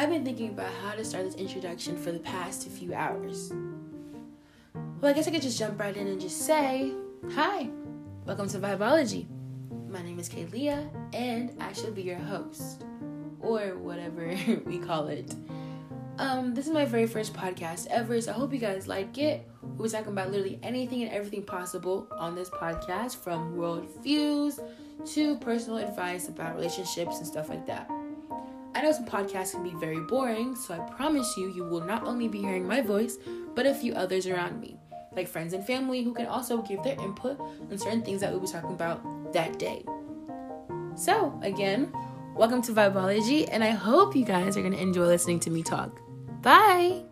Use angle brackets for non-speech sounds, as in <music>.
I've been thinking about how to start this introduction for the past few hours. Well, I guess I could just jump right in and just say, Hi, welcome to Vibology. My name is Kaylia, and I shall be your host, or whatever <laughs> we call it. Um, this is my very first podcast ever, so I hope you guys like it. We'll be talking about literally anything and everything possible on this podcast, from world views to personal advice about relationships and stuff like that. I know some podcasts can be very boring, so I promise you, you will not only be hearing my voice, but a few others around me, like friends and family who can also give their input on certain things that we'll be talking about that day. So, again, welcome to Vibology, and I hope you guys are going to enjoy listening to me talk. Bye!